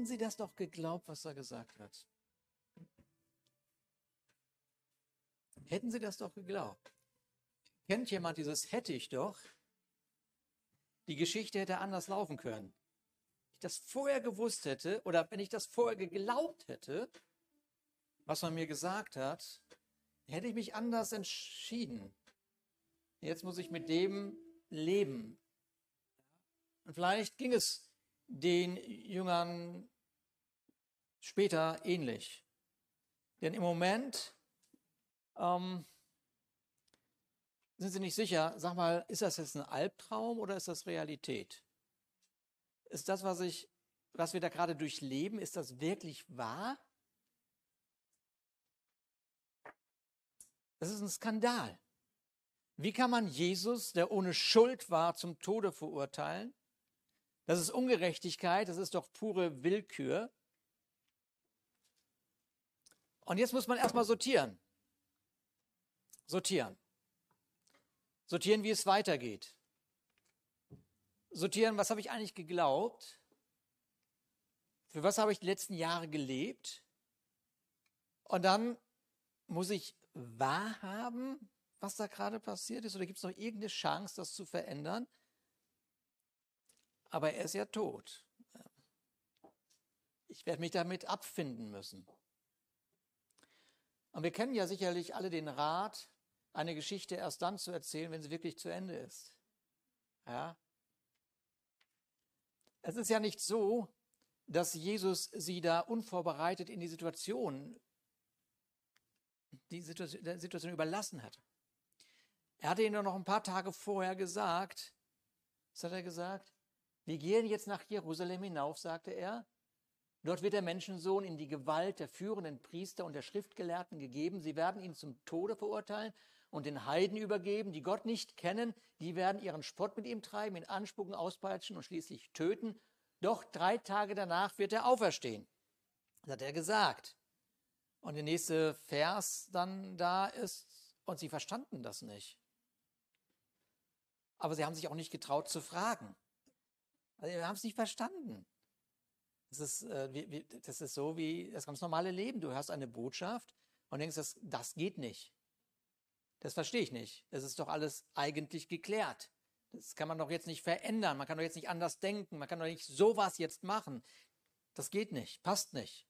hätten sie das doch geglaubt, was er gesagt hat. Hätten sie das doch geglaubt. Kennt jemand dieses hätte ich doch? Die Geschichte hätte anders laufen können. Wenn ich das vorher gewusst hätte oder wenn ich das vorher geglaubt hätte, was man mir gesagt hat, hätte ich mich anders entschieden. Jetzt muss ich mit dem leben. Und vielleicht ging es den Jüngern später ähnlich. Denn im Moment ähm, sind sie nicht sicher, sag mal, ist das jetzt ein Albtraum oder ist das Realität? Ist das, was ich, was wir da gerade durchleben, ist das wirklich wahr? Das ist ein Skandal. Wie kann man Jesus, der ohne Schuld war, zum Tode verurteilen? Das ist Ungerechtigkeit, das ist doch pure Willkür. Und jetzt muss man erstmal sortieren. Sortieren. Sortieren, wie es weitergeht. Sortieren, was habe ich eigentlich geglaubt? Für was habe ich die letzten Jahre gelebt? Und dann muss ich wahrhaben, was da gerade passiert ist? Oder gibt es noch irgendeine Chance, das zu verändern? Aber er ist ja tot. Ich werde mich damit abfinden müssen. Und wir kennen ja sicherlich alle den Rat, eine Geschichte erst dann zu erzählen, wenn sie wirklich zu Ende ist. Ja? Es ist ja nicht so, dass Jesus sie da unvorbereitet in die Situation, die Situation, der Situation überlassen hat. Er hatte ihnen noch ein paar Tage vorher gesagt, was hat er gesagt? Wir gehen jetzt nach Jerusalem hinauf, sagte er. Dort wird der Menschensohn in die Gewalt der führenden Priester und der Schriftgelehrten gegeben. Sie werden ihn zum Tode verurteilen und den Heiden übergeben, die Gott nicht kennen, die werden ihren Spott mit ihm treiben, ihn anspucken, auspeitschen und schließlich töten. Doch drei Tage danach wird er auferstehen. Das hat er gesagt. Und der nächste Vers dann da ist, und sie verstanden das nicht. Aber sie haben sich auch nicht getraut zu fragen. Also wir haben es nicht verstanden. Das ist, äh, wie, wie, das ist so wie das ganz normale Leben. Du hörst eine Botschaft und denkst, das, das geht nicht. Das verstehe ich nicht. Das ist doch alles eigentlich geklärt. Das kann man doch jetzt nicht verändern. Man kann doch jetzt nicht anders denken. Man kann doch nicht sowas jetzt machen. Das geht nicht. Passt nicht.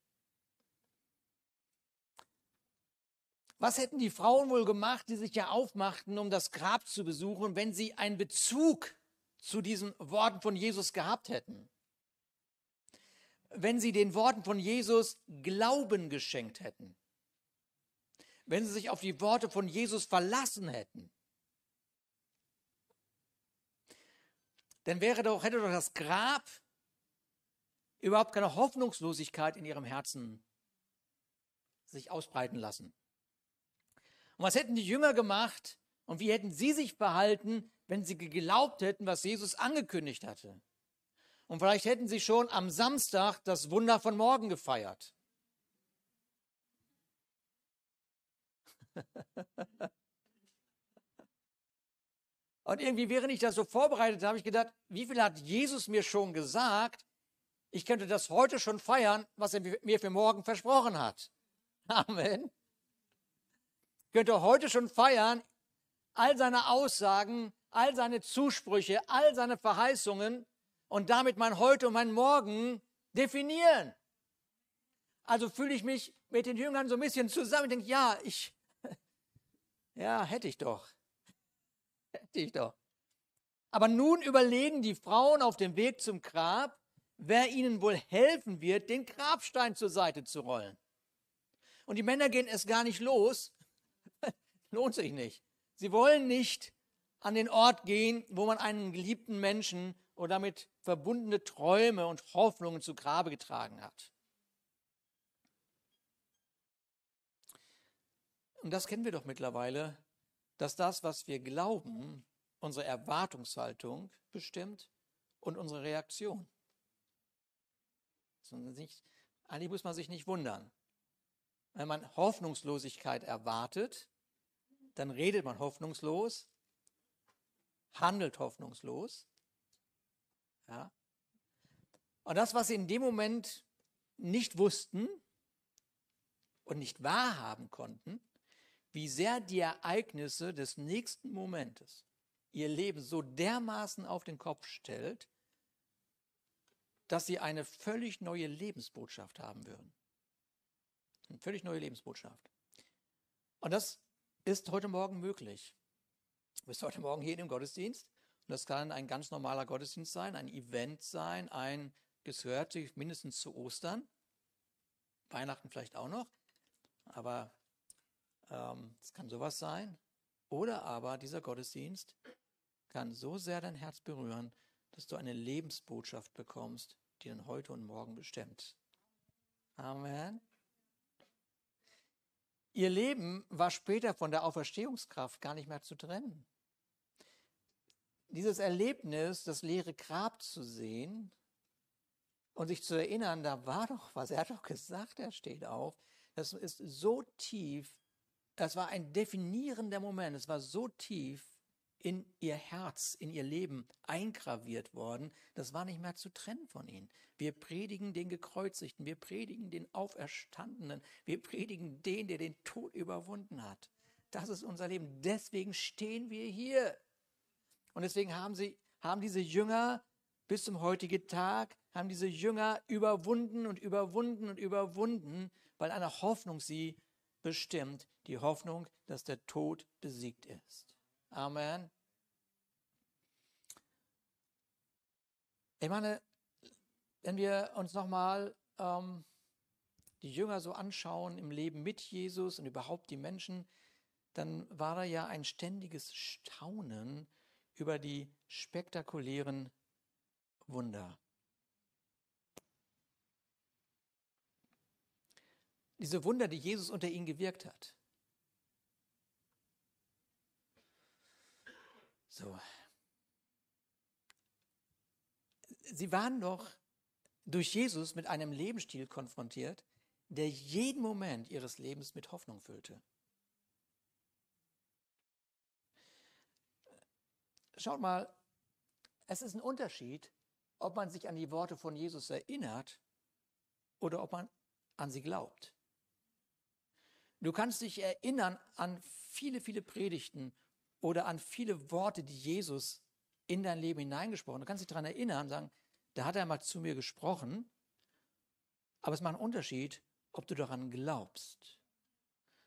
Was hätten die Frauen wohl gemacht, die sich ja aufmachten, um das Grab zu besuchen, wenn sie einen Bezug zu diesen Worten von Jesus gehabt hätten? Wenn sie den Worten von Jesus Glauben geschenkt hätten? wenn sie sich auf die Worte von Jesus verlassen hätten. Dann wäre doch, hätte doch das Grab überhaupt keine Hoffnungslosigkeit in ihrem Herzen sich ausbreiten lassen. Und was hätten die Jünger gemacht und wie hätten sie sich verhalten, wenn sie geglaubt hätten, was Jesus angekündigt hatte? Und vielleicht hätten sie schon am Samstag das Wunder von morgen gefeiert. Und irgendwie, während ich das so vorbereitet habe, habe ich gedacht, wie viel hat Jesus mir schon gesagt? Ich könnte das heute schon feiern, was er mir für morgen versprochen hat. Amen. Ich könnte heute schon feiern, all seine Aussagen, all seine Zusprüche, all seine Verheißungen und damit mein Heute und mein Morgen definieren. Also fühle ich mich mit den Jüngern so ein bisschen zusammen. Ich denke, ja, ich, ja, hätte ich doch. Hätte ich doch. Aber nun überlegen die Frauen auf dem Weg zum Grab, wer ihnen wohl helfen wird, den Grabstein zur Seite zu rollen. Und die Männer gehen es gar nicht los. Lohnt sich nicht. Sie wollen nicht an den Ort gehen, wo man einen geliebten Menschen oder damit verbundene Träume und Hoffnungen zu Grabe getragen hat. Und das kennen wir doch mittlerweile, dass das, was wir glauben, unsere Erwartungshaltung bestimmt und unsere Reaktion. Nicht, eigentlich muss man sich nicht wundern. Wenn man Hoffnungslosigkeit erwartet, dann redet man hoffnungslos, handelt hoffnungslos. Ja? Und das, was in dem Moment nicht wussten und nicht wahrhaben konnten, wie sehr die Ereignisse des nächsten Momentes ihr Leben so dermaßen auf den Kopf stellt, dass sie eine völlig neue Lebensbotschaft haben würden. Eine völlig neue Lebensbotschaft. Und das ist heute Morgen möglich. Du bist heute Morgen hier im Gottesdienst und das kann ein ganz normaler Gottesdienst sein, ein Event sein, ein gehört sich mindestens zu Ostern, Weihnachten vielleicht auch noch, aber ähm, es kann sowas sein. Oder aber dieser Gottesdienst kann so sehr dein Herz berühren, dass du eine Lebensbotschaft bekommst, die dann heute und morgen bestimmt. Amen. Ihr Leben war später von der Auferstehungskraft gar nicht mehr zu trennen. Dieses Erlebnis, das leere Grab zu sehen und sich zu erinnern, da war doch was, er hat doch gesagt, er steht auf, das ist so tief, das war ein definierender Moment, es war so tief in ihr Herz, in ihr Leben eingraviert worden, das war nicht mehr zu trennen von ihnen. Wir predigen den Gekreuzigten, wir predigen den Auferstandenen, wir predigen den, der den Tod überwunden hat. Das ist unser Leben. Deswegen stehen wir hier. Und deswegen haben sie, haben diese Jünger bis zum heutigen Tag, haben diese Jünger überwunden und überwunden und überwunden, weil eine Hoffnung sie bestimmt, die Hoffnung, dass der Tod besiegt ist. Amen. Ich meine, wenn wir uns nochmal ähm, die Jünger so anschauen im Leben mit Jesus und überhaupt die Menschen, dann war da ja ein ständiges Staunen über die spektakulären Wunder. Diese Wunder, die Jesus unter ihnen gewirkt hat. So. Sie waren doch durch Jesus mit einem Lebensstil konfrontiert, der jeden Moment ihres Lebens mit Hoffnung füllte. Schaut mal, es ist ein Unterschied, ob man sich an die Worte von Jesus erinnert oder ob man an sie glaubt. Du kannst dich erinnern an viele, viele Predigten oder an viele Worte, die Jesus in dein Leben hineingesprochen hat. Du kannst dich daran erinnern und sagen, da hat er mal zu mir gesprochen, aber es macht einen Unterschied, ob du daran glaubst.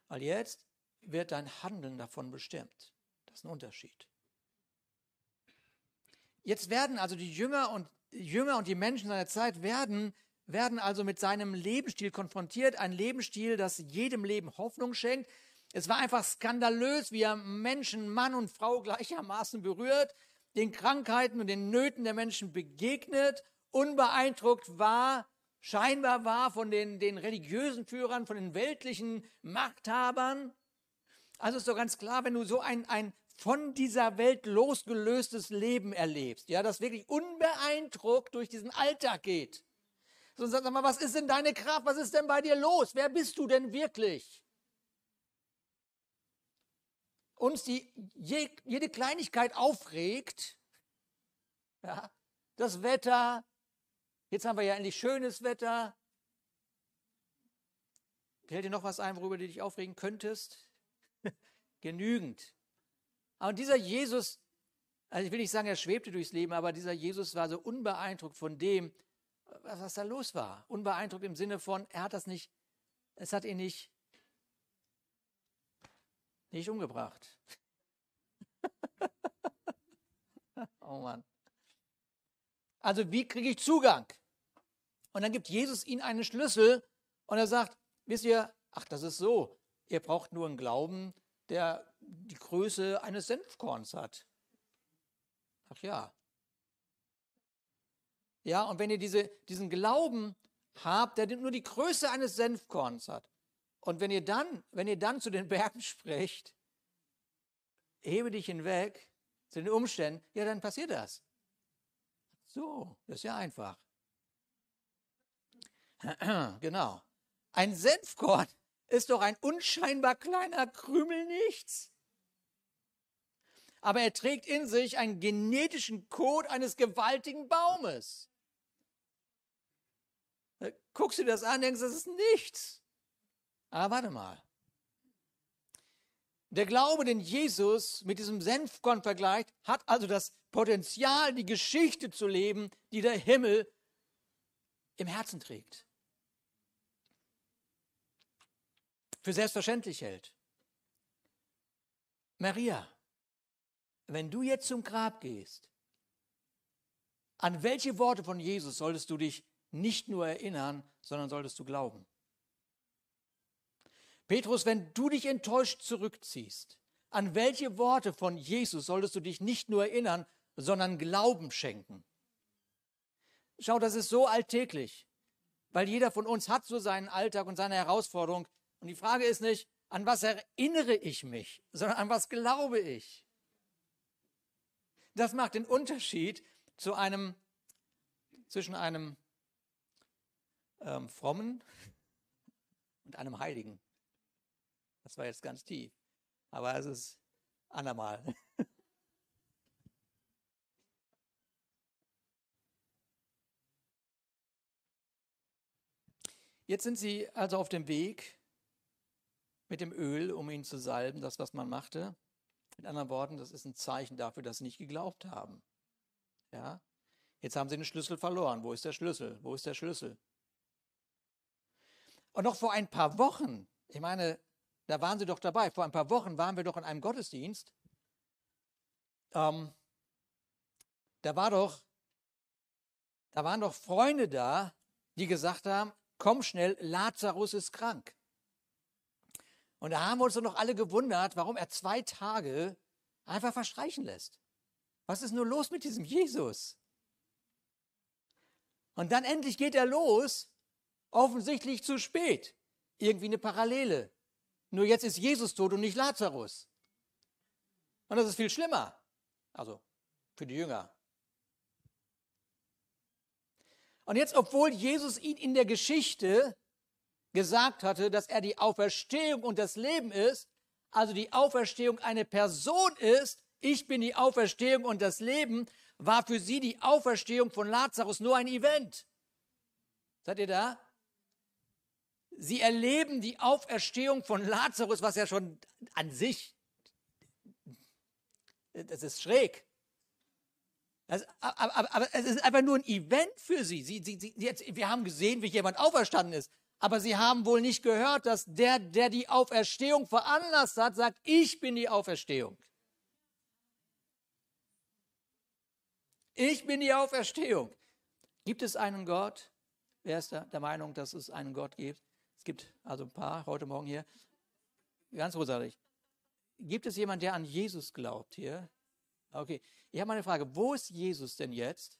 Weil jetzt wird dein Handeln davon bestimmt. Das ist ein Unterschied. Jetzt werden also die Jünger und Jünger und die Menschen seiner Zeit werden, werden also mit seinem Lebensstil konfrontiert. Ein Lebensstil, das jedem Leben Hoffnung schenkt. Es war einfach skandalös, wie er Menschen, Mann und Frau gleichermaßen berührt, den Krankheiten und den Nöten der Menschen begegnet, unbeeindruckt war, scheinbar war von den, den religiösen Führern, von den weltlichen Machthabern. Also ist doch ganz klar, wenn du so ein, ein von dieser Welt losgelöstes Leben erlebst, ja, das wirklich unbeeindruckt durch diesen Alltag geht. So, sag mal, was ist denn deine Kraft? Was ist denn bei dir los? Wer bist du denn wirklich? Uns die jede Kleinigkeit aufregt, ja, das Wetter, jetzt haben wir ja endlich schönes Wetter. Fällt dir noch was ein, worüber du dich aufregen könntest? Genügend. Aber dieser Jesus, also ich will nicht sagen, er schwebte durchs Leben, aber dieser Jesus war so unbeeindruckt von dem, was da los war. Unbeeindruckt im Sinne von, er hat das nicht, es hat ihn nicht, nicht umgebracht. oh Mann. Also wie kriege ich Zugang? Und dann gibt Jesus ihnen einen Schlüssel und er sagt, wisst ihr, ach, das ist so, ihr braucht nur einen Glauben, der die Größe eines Senfkorns hat. Ach ja. Ja, und wenn ihr diese, diesen Glauben habt, der nur die Größe eines Senfkorns hat, und wenn ihr dann, wenn ihr dann zu den Bergen sprecht, hebe dich hinweg zu den Umständen, ja, dann passiert das. So, das ist ja einfach. genau. Ein Senfkorn ist doch ein unscheinbar kleiner Krümel nichts. Aber er trägt in sich einen genetischen Code eines gewaltigen Baumes. guckst du das an, denkst, das ist nichts. Aber warte mal. Der Glaube, den Jesus mit diesem Senfkorn vergleicht, hat also das Potenzial, die Geschichte zu leben, die der Himmel im Herzen trägt. Für selbstverständlich hält. Maria, wenn du jetzt zum Grab gehst, an welche Worte von Jesus solltest du dich nicht nur erinnern, sondern solltest du glauben? Petrus, wenn du dich enttäuscht zurückziehst, an welche Worte von Jesus solltest du dich nicht nur erinnern, sondern Glauben schenken? Schau, das ist so alltäglich, weil jeder von uns hat so seinen Alltag und seine Herausforderung. Und die Frage ist nicht, an was erinnere ich mich, sondern an was glaube ich. Das macht den Unterschied zu einem, zwischen einem ähm, frommen und einem Heiligen. Das war jetzt ganz tief. Aber es ist andermal. Jetzt sind sie also auf dem Weg mit dem Öl, um ihn zu salben, das, was man machte. Mit anderen Worten, das ist ein Zeichen dafür, dass sie nicht geglaubt haben. Ja? Jetzt haben sie den Schlüssel verloren. Wo ist der Schlüssel? Wo ist der Schlüssel? Und noch vor ein paar Wochen, ich meine, da waren Sie doch dabei. Vor ein paar Wochen waren wir doch in einem Gottesdienst. Ähm, da war doch, da waren doch Freunde da, die gesagt haben: Komm schnell, Lazarus ist krank. Und da haben wir uns doch noch alle gewundert, warum er zwei Tage einfach verstreichen lässt. Was ist nur los mit diesem Jesus? Und dann endlich geht er los, offensichtlich zu spät. Irgendwie eine Parallele. Nur jetzt ist Jesus tot und nicht Lazarus. Und das ist viel schlimmer. Also für die Jünger. Und jetzt, obwohl Jesus ihn in der Geschichte gesagt hatte, dass er die Auferstehung und das Leben ist, also die Auferstehung eine Person ist, ich bin die Auferstehung und das Leben, war für sie die Auferstehung von Lazarus nur ein Event. Seid ihr da? Sie erleben die Auferstehung von Lazarus, was ja schon an sich, das ist schräg. Das, aber, aber, aber, es ist einfach nur ein Event für sie. sie, sie, sie jetzt, wir haben gesehen, wie jemand auferstanden ist. Aber sie haben wohl nicht gehört, dass der, der die Auferstehung veranlasst hat, sagt, ich bin die Auferstehung. Ich bin die Auferstehung. Gibt es einen Gott? Wer ist der Meinung, dass es einen Gott gibt? Es gibt also ein paar heute Morgen hier. Ganz großartig. Gibt es jemanden, der an Jesus glaubt hier? Okay. Ich habe mal eine Frage. Wo ist Jesus denn jetzt?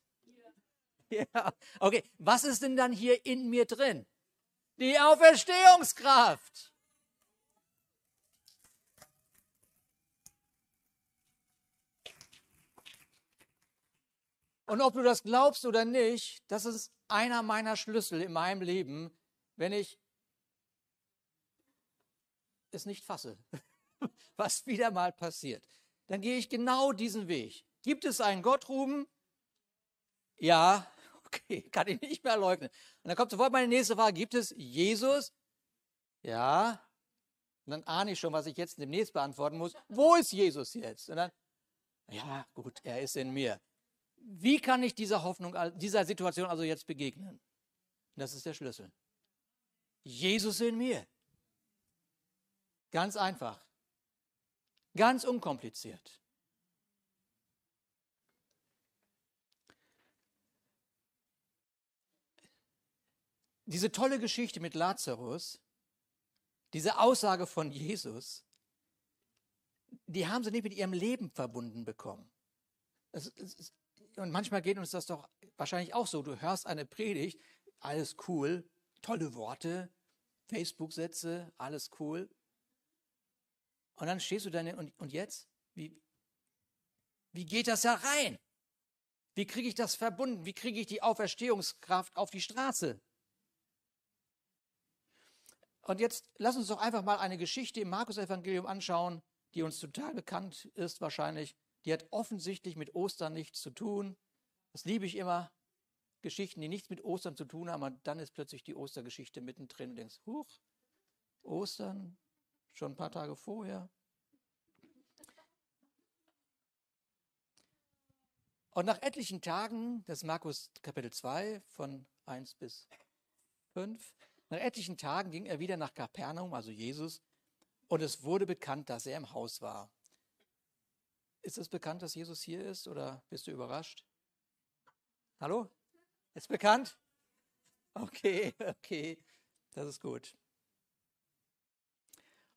Ja. ja. Okay. Was ist denn dann hier in mir drin? Die Auferstehungskraft. Und ob du das glaubst oder nicht, das ist einer meiner Schlüssel in meinem Leben, wenn ich es nicht fasse, was wieder mal passiert, dann gehe ich genau diesen Weg. Gibt es einen Gott, Ruben? Ja, okay, kann ich nicht mehr leugnen. Und dann kommt sofort meine nächste Frage, gibt es Jesus? Ja. Und dann ahne ich schon, was ich jetzt demnächst beantworten muss. Wo ist Jesus jetzt? Und dann, ja, gut, er ist in mir. Wie kann ich dieser Hoffnung, dieser Situation also jetzt begegnen? Das ist der Schlüssel. Jesus in mir. Ganz einfach. Ganz unkompliziert. Diese tolle Geschichte mit Lazarus, diese Aussage von Jesus, die haben sie nicht mit ihrem Leben verbunden bekommen. Und manchmal geht uns das doch wahrscheinlich auch so. Du hörst eine Predigt, alles cool, tolle Worte, Facebook-Sätze, alles cool. Und dann stehst du da und, und jetzt? Wie, wie geht das da rein? Wie kriege ich das verbunden? Wie kriege ich die Auferstehungskraft auf die Straße? Und jetzt lass uns doch einfach mal eine Geschichte im Markus-Evangelium anschauen, die uns total bekannt ist wahrscheinlich. Die hat offensichtlich mit Ostern nichts zu tun. Das liebe ich immer. Geschichten, die nichts mit Ostern zu tun haben, und dann ist plötzlich die Ostergeschichte mittendrin und denkst, huch, Ostern, schon ein paar Tage vorher. Und nach etlichen Tagen, das ist Markus Kapitel 2 von 1 bis 5, nach etlichen Tagen ging er wieder nach Kapernaum, also Jesus, und es wurde bekannt, dass er im Haus war. Ist es bekannt, dass Jesus hier ist oder bist du überrascht? Hallo? Ist bekannt? Okay, okay, das ist gut.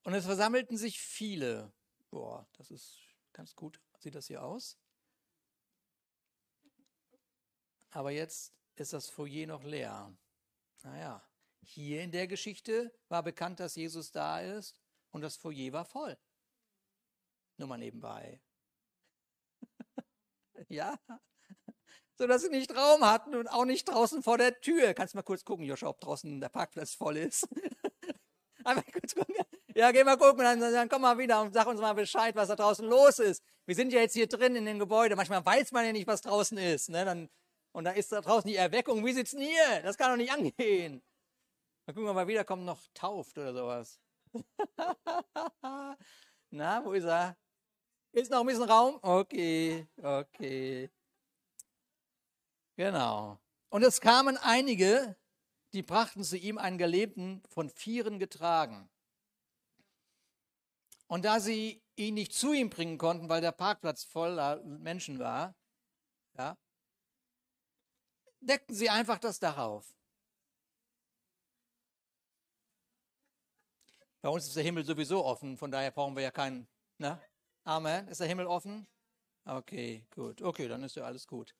Und es versammelten sich viele. Boah, das ist ganz gut. Sieht das hier aus? Aber jetzt ist das Foyer noch leer. Naja, hier in der Geschichte war bekannt, dass Jesus da ist und das Foyer war voll. Nur mal nebenbei. ja, so dass sie nicht Raum hatten und auch nicht draußen vor der Tür. Kannst mal kurz gucken, Joshua, ob draußen der Parkplatz voll ist. Einmal kurz gucken. Ja, geh mal gucken, dann, dann komm mal wieder und sag uns mal Bescheid, was da draußen los ist. Wir sind ja jetzt hier drin in dem Gebäude. Manchmal weiß man ja nicht, was draußen ist. Ne? Dann, und da ist da draußen die Erweckung. Wie sitzt denn hier? Das kann doch nicht angehen. Dann gucken wir mal wieder, kommt noch tauft oder sowas. Na, wo ist er? Ist noch ein bisschen Raum? Okay, okay. Genau. Und es kamen einige, die brachten zu ihm einen Gelebten von Vieren getragen. Und da sie ihn nicht zu ihm bringen konnten, weil der Parkplatz voller Menschen war, ja, deckten sie einfach das Dach auf. Bei uns ist der Himmel sowieso offen, von daher brauchen wir ja keinen. Ne? Amen. Ist der Himmel offen? Okay, gut. Okay, dann ist ja alles gut.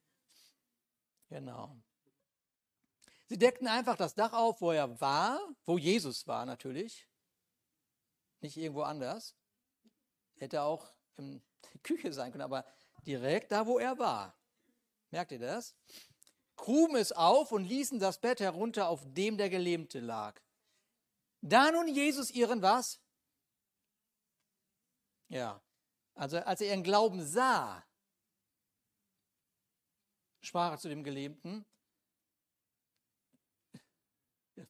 Genau. Sie deckten einfach das Dach auf, wo er war, wo Jesus war natürlich. Nicht irgendwo anders. Hätte auch in der Küche sein können, aber direkt da, wo er war. Merkt ihr das? Gruben es auf und ließen das Bett herunter, auf dem der Gelähmte lag. Da nun Jesus ihren was? Ja, also als er ihren Glauben sah, sprach er zu dem Gelähmten,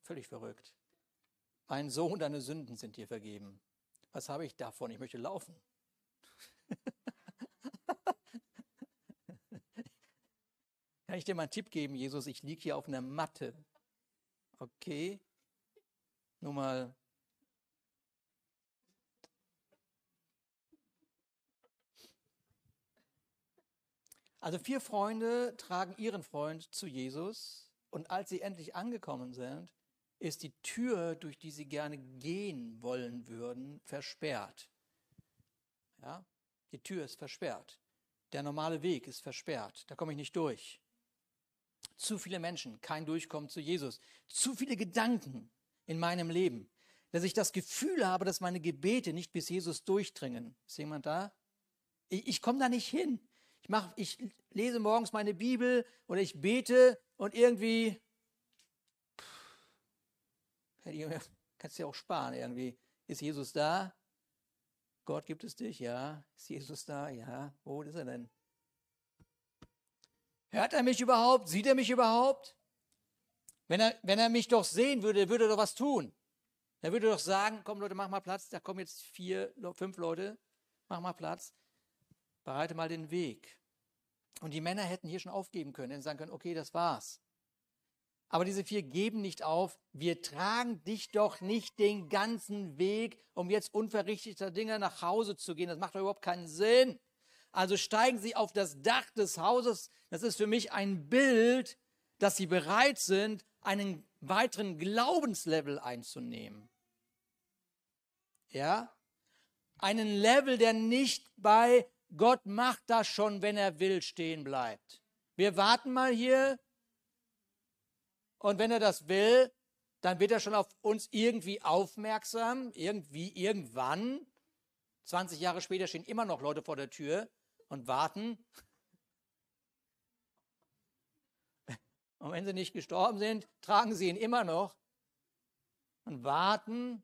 völlig verrückt, mein Sohn, deine Sünden sind dir vergeben. Was habe ich davon? Ich möchte laufen. Kann ich dir mal einen Tipp geben, Jesus? Ich liege hier auf einer Matte. Okay. Nur mal. Also vier Freunde tragen ihren Freund zu Jesus und als sie endlich angekommen sind, ist die Tür, durch die sie gerne gehen wollen würden, versperrt. Ja, die Tür ist versperrt. Der normale Weg ist versperrt. Da komme ich nicht durch. Zu viele Menschen, kein Durchkommen zu Jesus. Zu viele Gedanken in meinem Leben, dass ich das Gefühl habe, dass meine Gebete nicht bis Jesus durchdringen. Ist jemand da? Ich, ich komme da nicht hin. Ich, mach, ich lese morgens meine Bibel oder ich bete und irgendwie kannst du ja auch sparen irgendwie. Ist Jesus da? Gott gibt es dich? Ja. Ist Jesus da? Ja. Wo ist er denn? Hört er mich überhaupt? Sieht er mich überhaupt? Wenn er, wenn er mich doch sehen würde, würde er doch was tun. Er würde doch sagen, komm Leute, mach mal Platz, da kommen jetzt vier, fünf Leute, mach mal Platz, bereite mal den Weg. Und die Männer hätten hier schon aufgeben können, und sagen können, okay, das war's. Aber diese vier geben nicht auf. Wir tragen dich doch nicht den ganzen Weg, um jetzt unverrichteter Dinge nach Hause zu gehen. Das macht doch überhaupt keinen Sinn. Also steigen sie auf das Dach des Hauses. Das ist für mich ein Bild, dass sie bereit sind, einen weiteren Glaubenslevel einzunehmen. Ja? Einen Level, der nicht bei Gott macht das schon, wenn er will, stehen bleibt. Wir warten mal hier und wenn er das will, dann wird er schon auf uns irgendwie aufmerksam, irgendwie, irgendwann. 20 Jahre später stehen immer noch Leute vor der Tür und warten. Und wenn sie nicht gestorben sind, tragen sie ihn immer noch und warten.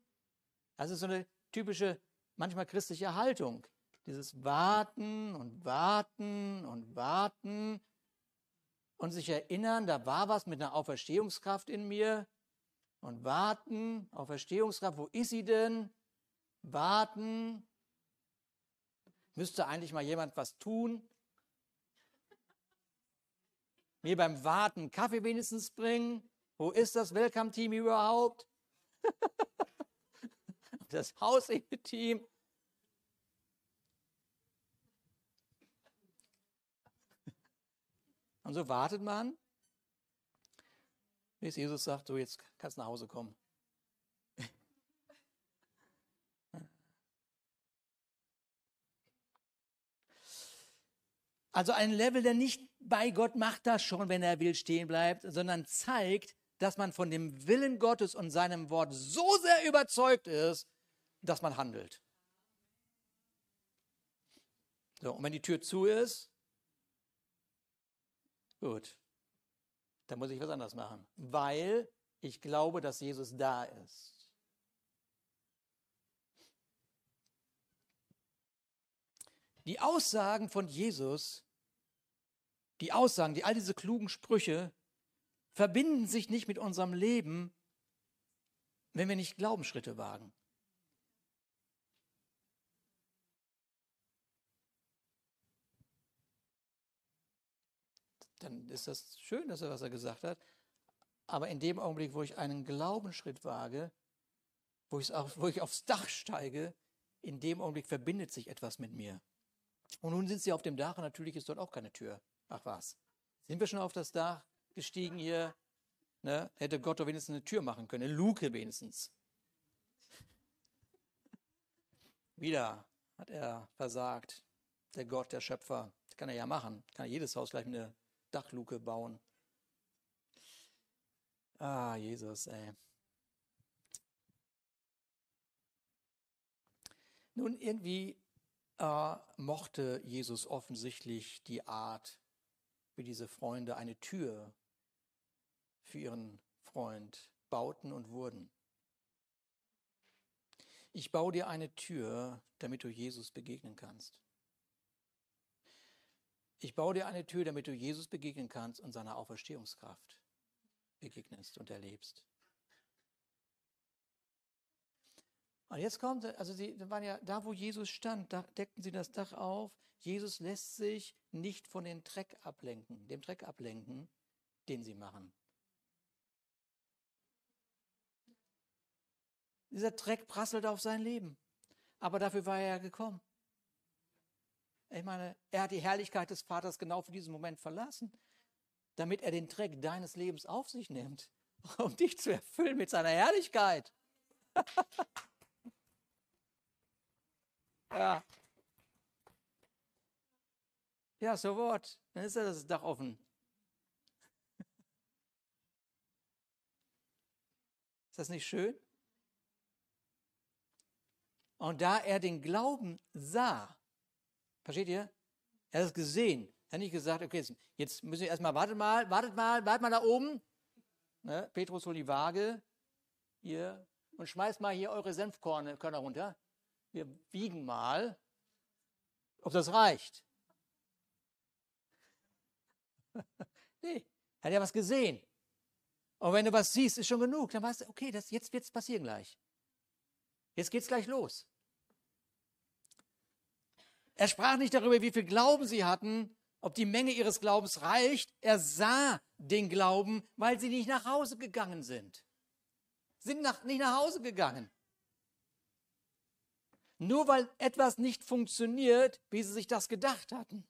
Das ist so eine typische, manchmal christliche Haltung. Dieses Warten und Warten und Warten. und sich erinnern, da war was mit einer Auferstehungskraft in mir und warten, Auferstehungskraft, wo ist sie denn? Warten. Müsste eigentlich mal jemand was tun? Mir beim Warten Kaffee wenigstens bringen? Wo ist das Welcome-Team überhaupt? das Hausehe-Team? Und so wartet man, bis Jesus sagt, so jetzt kannst du nach Hause kommen. Also ein Level, der nicht bei Gott macht das schon, wenn er will, stehen bleibt, sondern zeigt, dass man von dem Willen Gottes und seinem Wort so sehr überzeugt ist, dass man handelt. So, und wenn die Tür zu ist, Gut, dann muss ich was anderes machen, weil ich glaube, dass Jesus da ist. Die Aussagen von Jesus, die Aussagen, die all diese klugen Sprüche verbinden sich nicht mit unserem Leben, wenn wir nicht Glaubensschritte wagen. dann ist das schön, dass er was er gesagt hat. Aber in dem Augenblick, wo ich einen Glaubensschritt wage, wo, auf, wo ich aufs Dach steige, in dem Augenblick verbindet sich etwas mit mir. Und nun sind sie auf dem Dach und natürlich ist dort auch keine Tür. Ach was. Sind wir schon auf das Dach gestiegen hier? Ne? Hätte Gott doch wenigstens eine Tür machen können, eine Luke wenigstens. Wieder hat er versagt. Der Gott, der Schöpfer. Das kann er ja machen. Kann jedes Haus gleich mit einer Dachluke bauen. Ah, Jesus, ey. Nun, irgendwie äh, mochte Jesus offensichtlich die Art, wie diese Freunde eine Tür für ihren Freund bauten und wurden. Ich baue dir eine Tür, damit du Jesus begegnen kannst. Ich baue dir eine Tür, damit du Jesus begegnen kannst und seiner Auferstehungskraft begegnest und erlebst. Und jetzt kommt, also sie waren ja da, wo Jesus stand, da deckten sie das Dach auf. Jesus lässt sich nicht von dem Dreck ablenken, dem Dreck ablenken, den sie machen. Dieser Dreck prasselt auf sein Leben. Aber dafür war er ja gekommen. Ich meine, er hat die Herrlichkeit des Vaters genau für diesen Moment verlassen, damit er den Dreck deines Lebens auf sich nimmt, um dich zu erfüllen mit seiner Herrlichkeit. ja. Ja, so what? Dann ist ja das Dach offen. Ist das nicht schön? Und da er den Glauben sah, Versteht ihr? Er hat es gesehen. Er hat nicht gesagt, okay, jetzt müssen wir erstmal, wartet mal, wartet mal, wartet mal da oben. Ne? Petrus holt die Waage hier und schmeißt mal hier eure Senfkörner runter. Wir wiegen mal, ob das reicht. nee, hat ja was gesehen. Und wenn du was siehst, ist schon genug. Dann weißt du, okay, das, jetzt wird es passieren gleich. Jetzt geht es gleich los. Er sprach nicht darüber, wie viel Glauben sie hatten, ob die Menge ihres Glaubens reicht. Er sah den Glauben, weil sie nicht nach Hause gegangen sind. Sind nach, nicht nach Hause gegangen. Nur weil etwas nicht funktioniert, wie sie sich das gedacht hatten.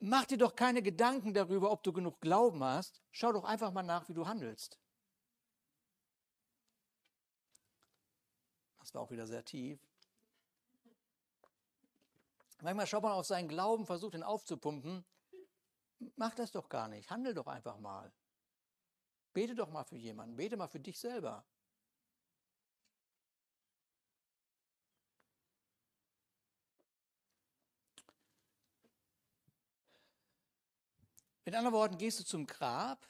Mach dir doch keine Gedanken darüber, ob du genug Glauben hast. Schau doch einfach mal nach, wie du handelst. Das war auch wieder sehr tief. Manchmal schaut man auf seinen Glauben, versucht ihn aufzupumpen. Mach das doch gar nicht. Handel doch einfach mal. Bete doch mal für jemanden. Bete mal für dich selber. Mit anderen Worten, gehst du zum Grab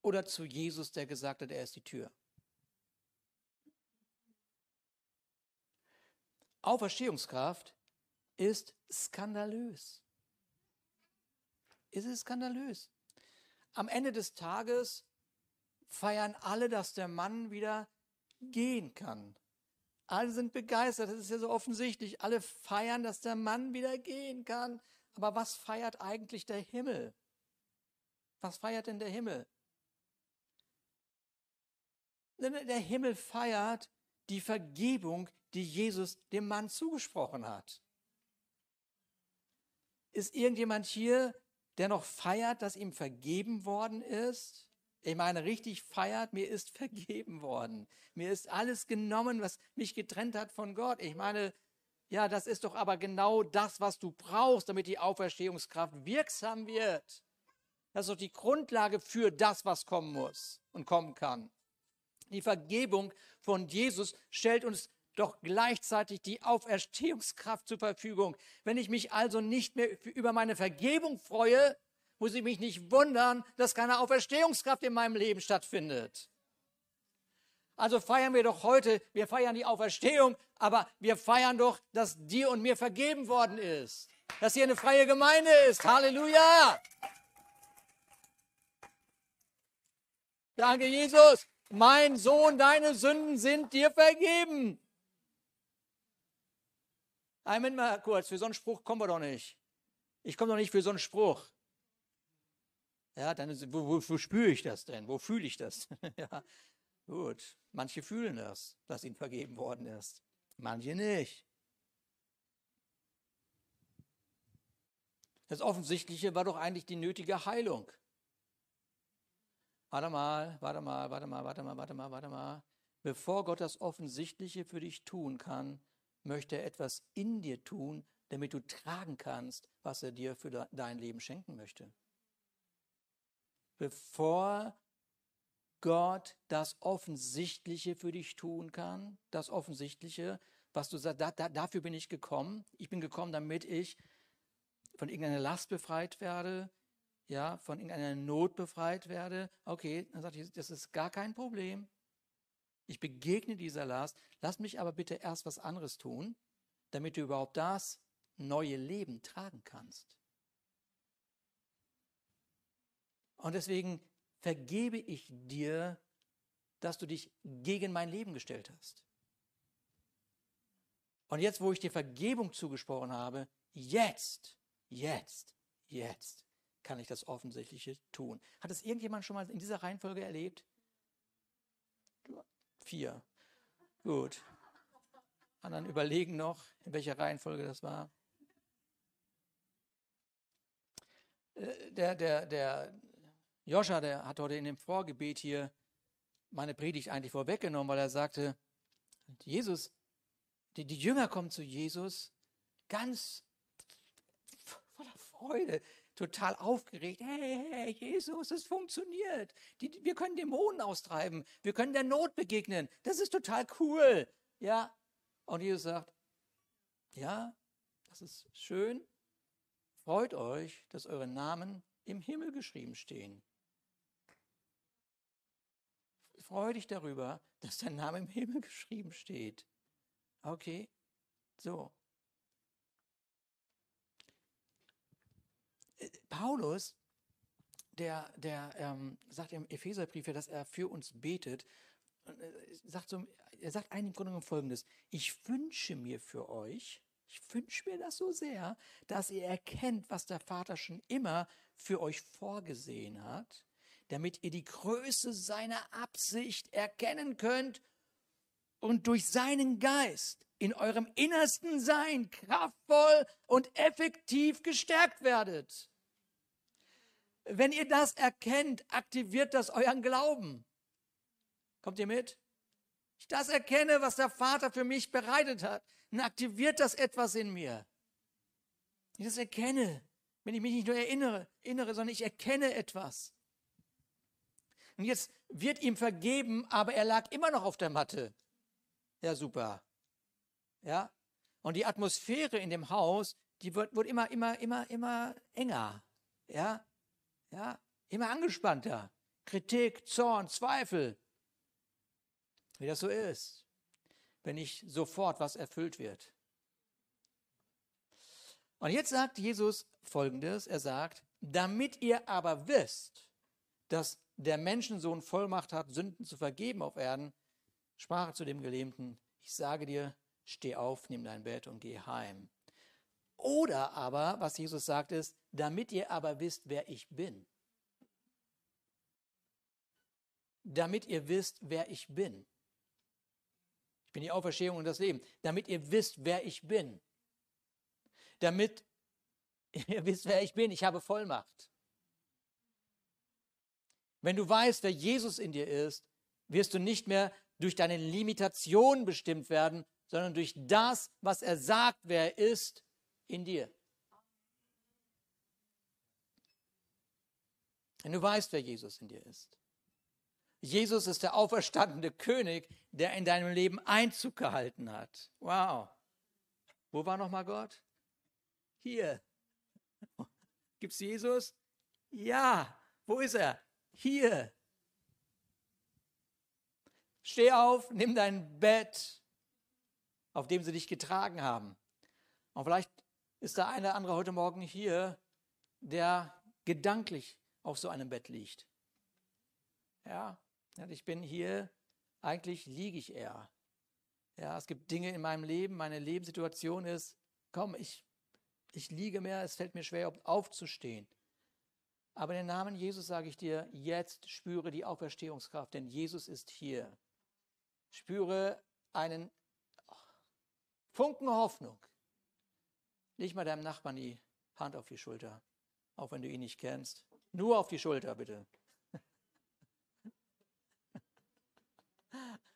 oder zu Jesus, der gesagt hat, er ist die Tür? Auferstehungskraft ist skandalös. ist es skandalös. Am Ende des Tages feiern alle, dass der Mann wieder gehen kann. Alle sind begeistert, das ist ja so offensichtlich. Alle feiern, dass der Mann wieder gehen kann. Aber was feiert eigentlich der Himmel? Was feiert denn der Himmel? Der Himmel feiert die Vergebung, die Jesus dem Mann zugesprochen hat. Ist irgendjemand hier, der noch feiert, dass ihm vergeben worden ist? Ich meine, richtig feiert, mir ist vergeben worden. Mir ist alles genommen, was mich getrennt hat von Gott. Ich meine, ja, das ist doch aber genau das, was du brauchst, damit die Auferstehungskraft wirksam wird. Das ist doch die Grundlage für das, was kommen muss und kommen kann. Die Vergebung von Jesus stellt uns doch gleichzeitig die Auferstehungskraft zur Verfügung. Wenn ich mich also nicht mehr über meine Vergebung freue, muss ich mich nicht wundern, dass keine Auferstehungskraft in meinem Leben stattfindet. Also feiern wir doch heute, wir feiern die Auferstehung, aber wir feiern doch, dass dir und mir vergeben worden ist. Dass hier eine freie Gemeinde ist. Halleluja! Danke, Jesus. Mein Sohn, deine Sünden sind dir vergeben. Einmal mal kurz, für so einen Spruch kommen wir doch nicht. Ich komme doch nicht für so einen Spruch. Ja, dann ist, wo, wo, wo spüre ich das denn? Wo fühle ich das? ja, gut. Manche fühlen das, dass ihnen vergeben worden ist. Manche nicht. Das Offensichtliche war doch eigentlich die nötige Heilung. Warte mal, warte mal, warte mal, warte mal, warte mal, warte mal. Bevor Gott das Offensichtliche für dich tun kann, möchte er etwas in dir tun, damit du tragen kannst, was er dir für dein Leben schenken möchte bevor Gott das Offensichtliche für dich tun kann, das Offensichtliche, was du sagst, da, da, dafür bin ich gekommen. Ich bin gekommen, damit ich von irgendeiner Last befreit werde, ja, von irgendeiner Not befreit werde. Okay, dann sagt Jesus, das ist gar kein Problem. Ich begegne dieser Last. Lass mich aber bitte erst was anderes tun, damit du überhaupt das neue Leben tragen kannst. Und deswegen vergebe ich dir, dass du dich gegen mein Leben gestellt hast. Und jetzt, wo ich dir Vergebung zugesprochen habe, jetzt, jetzt, jetzt kann ich das Offensichtliche tun. Hat es irgendjemand schon mal in dieser Reihenfolge erlebt? Vier. Gut. Anderen überlegen noch, in welcher Reihenfolge das war. Äh, der, der, der Joscha, der hat heute in dem Vorgebet hier meine Predigt eigentlich vorweggenommen, weil er sagte, Jesus, die, die Jünger kommen zu Jesus ganz voller Freude, total aufgeregt. Hey, hey, Jesus, es funktioniert. Die, wir können Dämonen austreiben. Wir können der Not begegnen. Das ist total cool. Ja. Und Jesus sagt, ja, das ist schön. Freut euch, dass eure Namen im Himmel geschrieben stehen freu dich darüber, dass dein Name im Himmel geschrieben steht. Okay, so. Paulus, der, der ähm, sagt im Epheserbrief dass er für uns betet. Äh, sagt so, er sagt eigentlich im Grunde genommen Folgendes. Ich wünsche mir für euch, ich wünsche mir das so sehr, dass ihr erkennt, was der Vater schon immer für euch vorgesehen hat damit ihr die Größe seiner Absicht erkennen könnt und durch seinen Geist in eurem innersten Sein kraftvoll und effektiv gestärkt werdet. Wenn ihr das erkennt, aktiviert das euren Glauben. Kommt ihr mit? Ich das erkenne, was der Vater für mich bereitet hat, dann aktiviert das etwas in mir. Ich das erkenne, wenn ich mich nicht nur erinnere, erinnere sondern ich erkenne etwas. Und jetzt wird ihm vergeben, aber er lag immer noch auf der Matte. Ja, super. Ja. Und die Atmosphäre in dem Haus, die wird, wird immer, immer, immer, immer enger. Ja. Ja. Immer angespannter. Kritik, Zorn, Zweifel. Wie das so ist, wenn nicht sofort was erfüllt wird. Und jetzt sagt Jesus Folgendes. Er sagt, damit ihr aber wisst, dass der Menschensohn Vollmacht hat, Sünden zu vergeben auf Erden, sprach er zu dem Gelähmten, ich sage dir, steh auf, nimm dein Bett und geh heim. Oder aber, was Jesus sagt, ist, damit ihr aber wisst, wer ich bin. Damit ihr wisst, wer ich bin. Ich bin die Auferstehung und das Leben. Damit ihr wisst, wer ich bin. Damit ihr wisst, wer ich bin. Ich habe Vollmacht. Wenn du weißt, wer Jesus in dir ist, wirst du nicht mehr durch deine Limitationen bestimmt werden, sondern durch das, was er sagt, wer er ist in dir. Wenn du weißt, wer Jesus in dir ist. Jesus ist der auferstandene König, der in deinem Leben Einzug gehalten hat. Wow. Wo war nochmal Gott? Hier. Gibt es Jesus? Ja. Wo ist er? Hier. Steh auf, nimm dein Bett, auf dem sie dich getragen haben. Und vielleicht ist da einer andere heute Morgen hier, der gedanklich auf so einem Bett liegt. Ja, ich bin hier, eigentlich liege ich eher. Ja, es gibt Dinge in meinem Leben, meine Lebenssituation ist, komm, ich, ich liege mehr, es fällt mir schwer, aufzustehen. Aber in den Namen Jesus sage ich dir, jetzt spüre die Auferstehungskraft, denn Jesus ist hier. Spüre einen Funken Hoffnung. Leg mal deinem Nachbarn die Hand auf die Schulter, auch wenn du ihn nicht kennst. Nur auf die Schulter, bitte.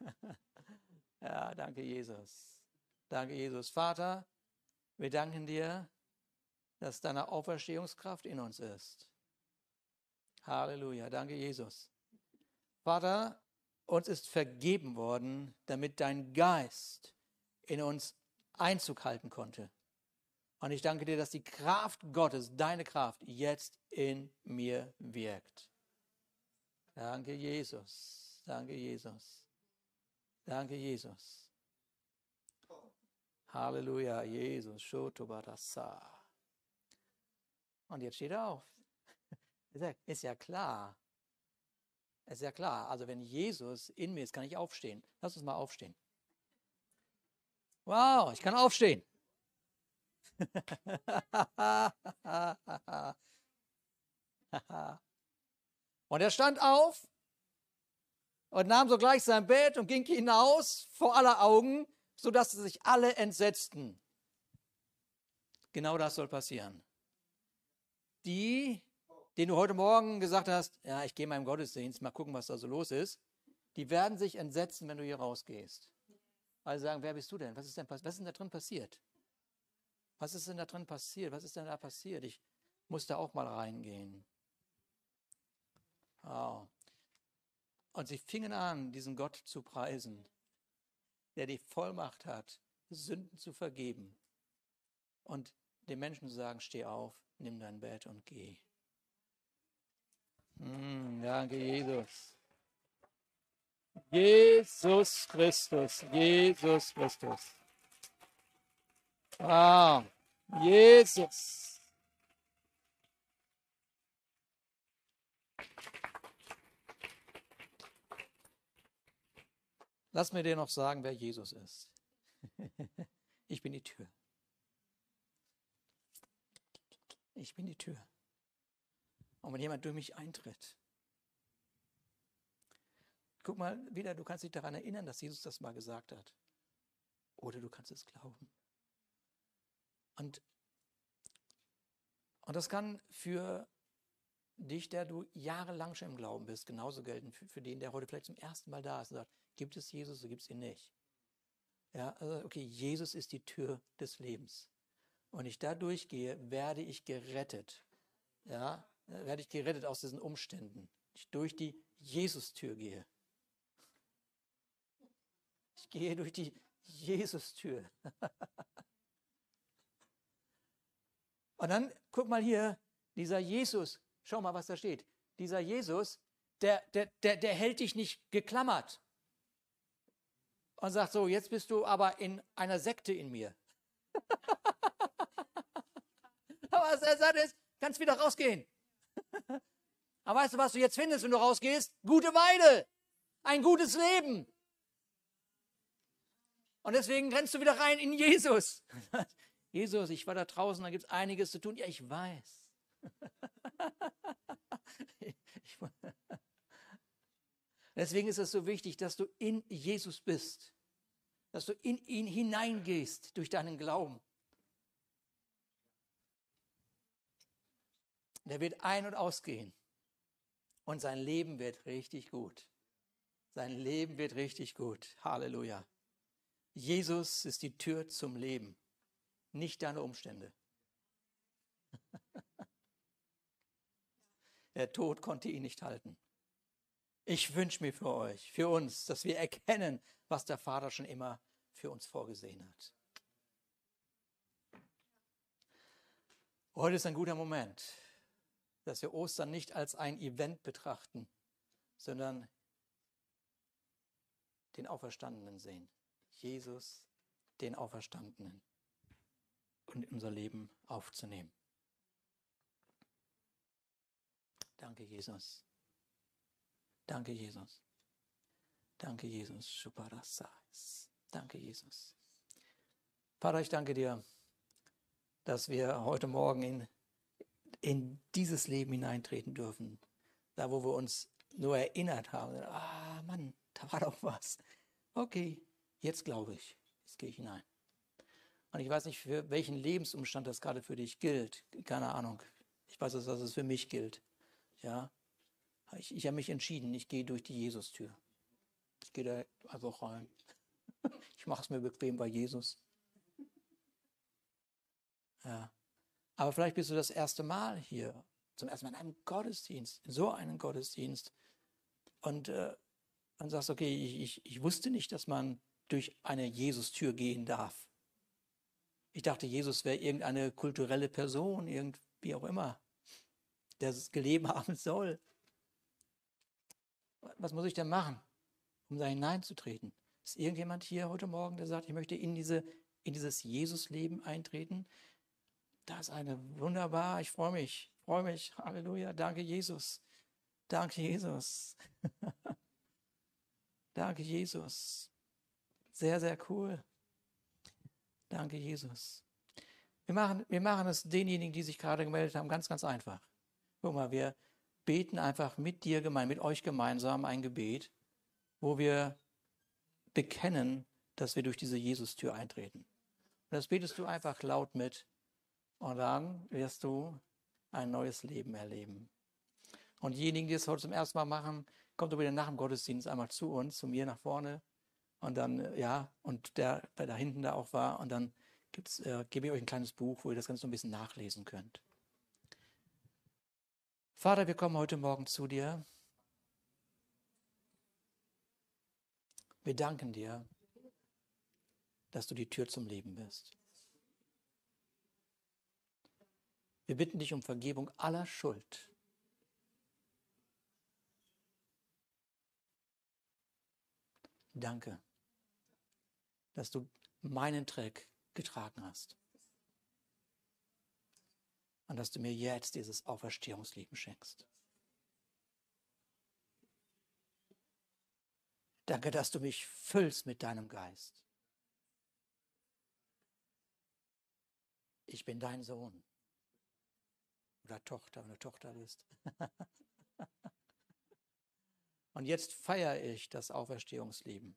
ja, danke Jesus. Danke Jesus. Vater, wir danken dir, dass deine Auferstehungskraft in uns ist. Halleluja. Danke Jesus. Vater, uns ist vergeben worden, damit dein Geist in uns Einzug halten konnte. Und ich danke dir, dass die Kraft Gottes, deine Kraft, jetzt in mir wirkt. Danke, Jesus. Danke, Jesus. Danke, Jesus. Halleluja, Jesus. Und jetzt steht er auf. Ist ja klar. Ist ja klar. Also wenn Jesus in mir ist, kann ich aufstehen. Lass uns mal aufstehen. Wow, ich kann aufstehen. und er stand auf und nahm sogleich sein Bett und ging hinaus vor aller Augen, sodass sich alle entsetzten. Genau das soll passieren. Die, denen du heute Morgen gesagt hast, ja, ich gehe mal im Gottesdienst, mal gucken, was da so los ist, die werden sich entsetzen, wenn du hier rausgehst. Also sagen, wer bist du denn? Was ist denn, was ist denn da drin passiert? Was ist denn da drin passiert? Was ist denn da passiert? Ich muss da auch mal reingehen. Wow. Und sie fingen an, diesen Gott zu preisen, der die Vollmacht hat, Sünden zu vergeben und den Menschen zu sagen, steh auf, nimm dein Bett und geh. Mm, danke, Jesus. Jesus Christus, Jesus Christus. Wow, Jesus. Lass mir dir noch sagen, wer Jesus ist. Ich bin die Tür. Ich bin die Tür. Und wenn jemand durch mich eintritt, guck mal wieder, du kannst dich daran erinnern, dass Jesus das mal gesagt hat. Oder du kannst es glauben. Und, und das kann für dich, der du jahrelang schon im Glauben bist, genauso gelten für, für den, der heute vielleicht zum ersten Mal da ist und sagt, gibt es Jesus oder gibt es ihn nicht? Ja, also okay, Jesus ist die Tür des Lebens. Und ich da durchgehe, werde ich gerettet. Ja, werde ich gerettet aus diesen Umständen. Ich durch die Jesus-Tür gehe. Ich gehe durch die Jesus-Tür. Und dann guck mal hier, dieser Jesus, schau mal, was da steht. Dieser Jesus, der, der, der, der hält dich nicht geklammert und sagt so, jetzt bist du aber in einer Sekte in mir. aber was er sagt ist, kannst wieder rausgehen. Aber weißt du, was du jetzt findest, wenn du rausgehst? Gute Weide. Ein gutes Leben. Und deswegen rennst du wieder rein in Jesus. Jesus, ich war da draußen, da gibt es einiges zu tun. Ja, ich weiß. Deswegen ist es so wichtig, dass du in Jesus bist, dass du in ihn hineingehst durch deinen Glauben. Der wird ein- und ausgehen und sein Leben wird richtig gut. Sein Leben wird richtig gut. Halleluja. Jesus ist die Tür zum Leben, nicht deine Umstände. Der Tod konnte ihn nicht halten. Ich wünsche mir für euch, für uns, dass wir erkennen, was der Vater schon immer für uns vorgesehen hat. Heute ist ein guter Moment, dass wir Ostern nicht als ein Event betrachten, sondern den Auferstandenen sehen. Jesus, den Auferstandenen, und unser Leben aufzunehmen. Danke, Jesus. Danke, Jesus. Danke, Jesus. Danke, Jesus. Vater, ich danke dir, dass wir heute Morgen in, in dieses Leben hineintreten dürfen. Da, wo wir uns nur erinnert haben. Ah, Mann, da war doch was. Okay, jetzt glaube ich. Jetzt gehe ich hinein. Und ich weiß nicht, für welchen Lebensumstand das gerade für dich gilt. Keine Ahnung. Ich weiß, dass es für mich gilt. Ja. Ich, ich habe mich entschieden, ich gehe durch die Jesus-Tür. Ich gehe da einfach rein. Ich mache es mir bequem bei Jesus. Ja. Aber vielleicht bist du das erste Mal hier, zum ersten Mal in einem Gottesdienst, in so einem Gottesdienst. Und, äh, und sagst, okay, ich, ich, ich wusste nicht, dass man durch eine Jesus-Tür gehen darf. Ich dachte, Jesus wäre irgendeine kulturelle Person, irgendwie auch immer, der es gelebt haben soll. Was muss ich denn machen, um da hineinzutreten? Ist irgendjemand hier heute Morgen, der sagt, ich möchte in, diese, in dieses Jesus-Leben eintreten? Da ist eine wunderbar, ich freue mich, freue mich, Halleluja, danke Jesus, danke Jesus, danke Jesus, sehr, sehr cool, danke Jesus. Wir machen, wir machen es denjenigen, die sich gerade gemeldet haben, ganz, ganz einfach. Guck mal, wir beten einfach mit dir gemein, mit euch gemeinsam ein Gebet, wo wir bekennen, dass wir durch diese Jesus-Tür eintreten. Und das betest du einfach laut mit. Und dann wirst du ein neues Leben erleben. Und diejenigen, die es heute zum ersten Mal machen, kommt den nach dem Gottesdienst einmal zu uns, zu mir nach vorne. Und dann, ja, und der, der da hinten da auch war. Und dann gibt's, äh, gebe ich euch ein kleines Buch, wo ihr das Ganze so ein bisschen nachlesen könnt. Vater, wir kommen heute Morgen zu dir. Wir danken dir, dass du die Tür zum Leben bist. Wir bitten dich um Vergebung aller Schuld. Danke, dass du meinen Dreck getragen hast. Und dass du mir jetzt dieses Auferstehungsleben schenkst. Danke, dass du mich füllst mit deinem Geist. Ich bin dein Sohn oder Tochter, wenn du Tochter bist. Und jetzt feiere ich das Auferstehungsleben.